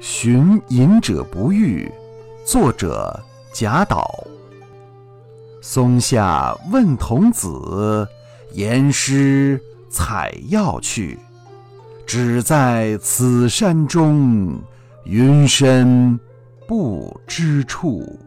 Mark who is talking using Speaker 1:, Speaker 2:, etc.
Speaker 1: 寻隐者不遇作者贾岛松下问童子言师采药去只在此山中云深不知处。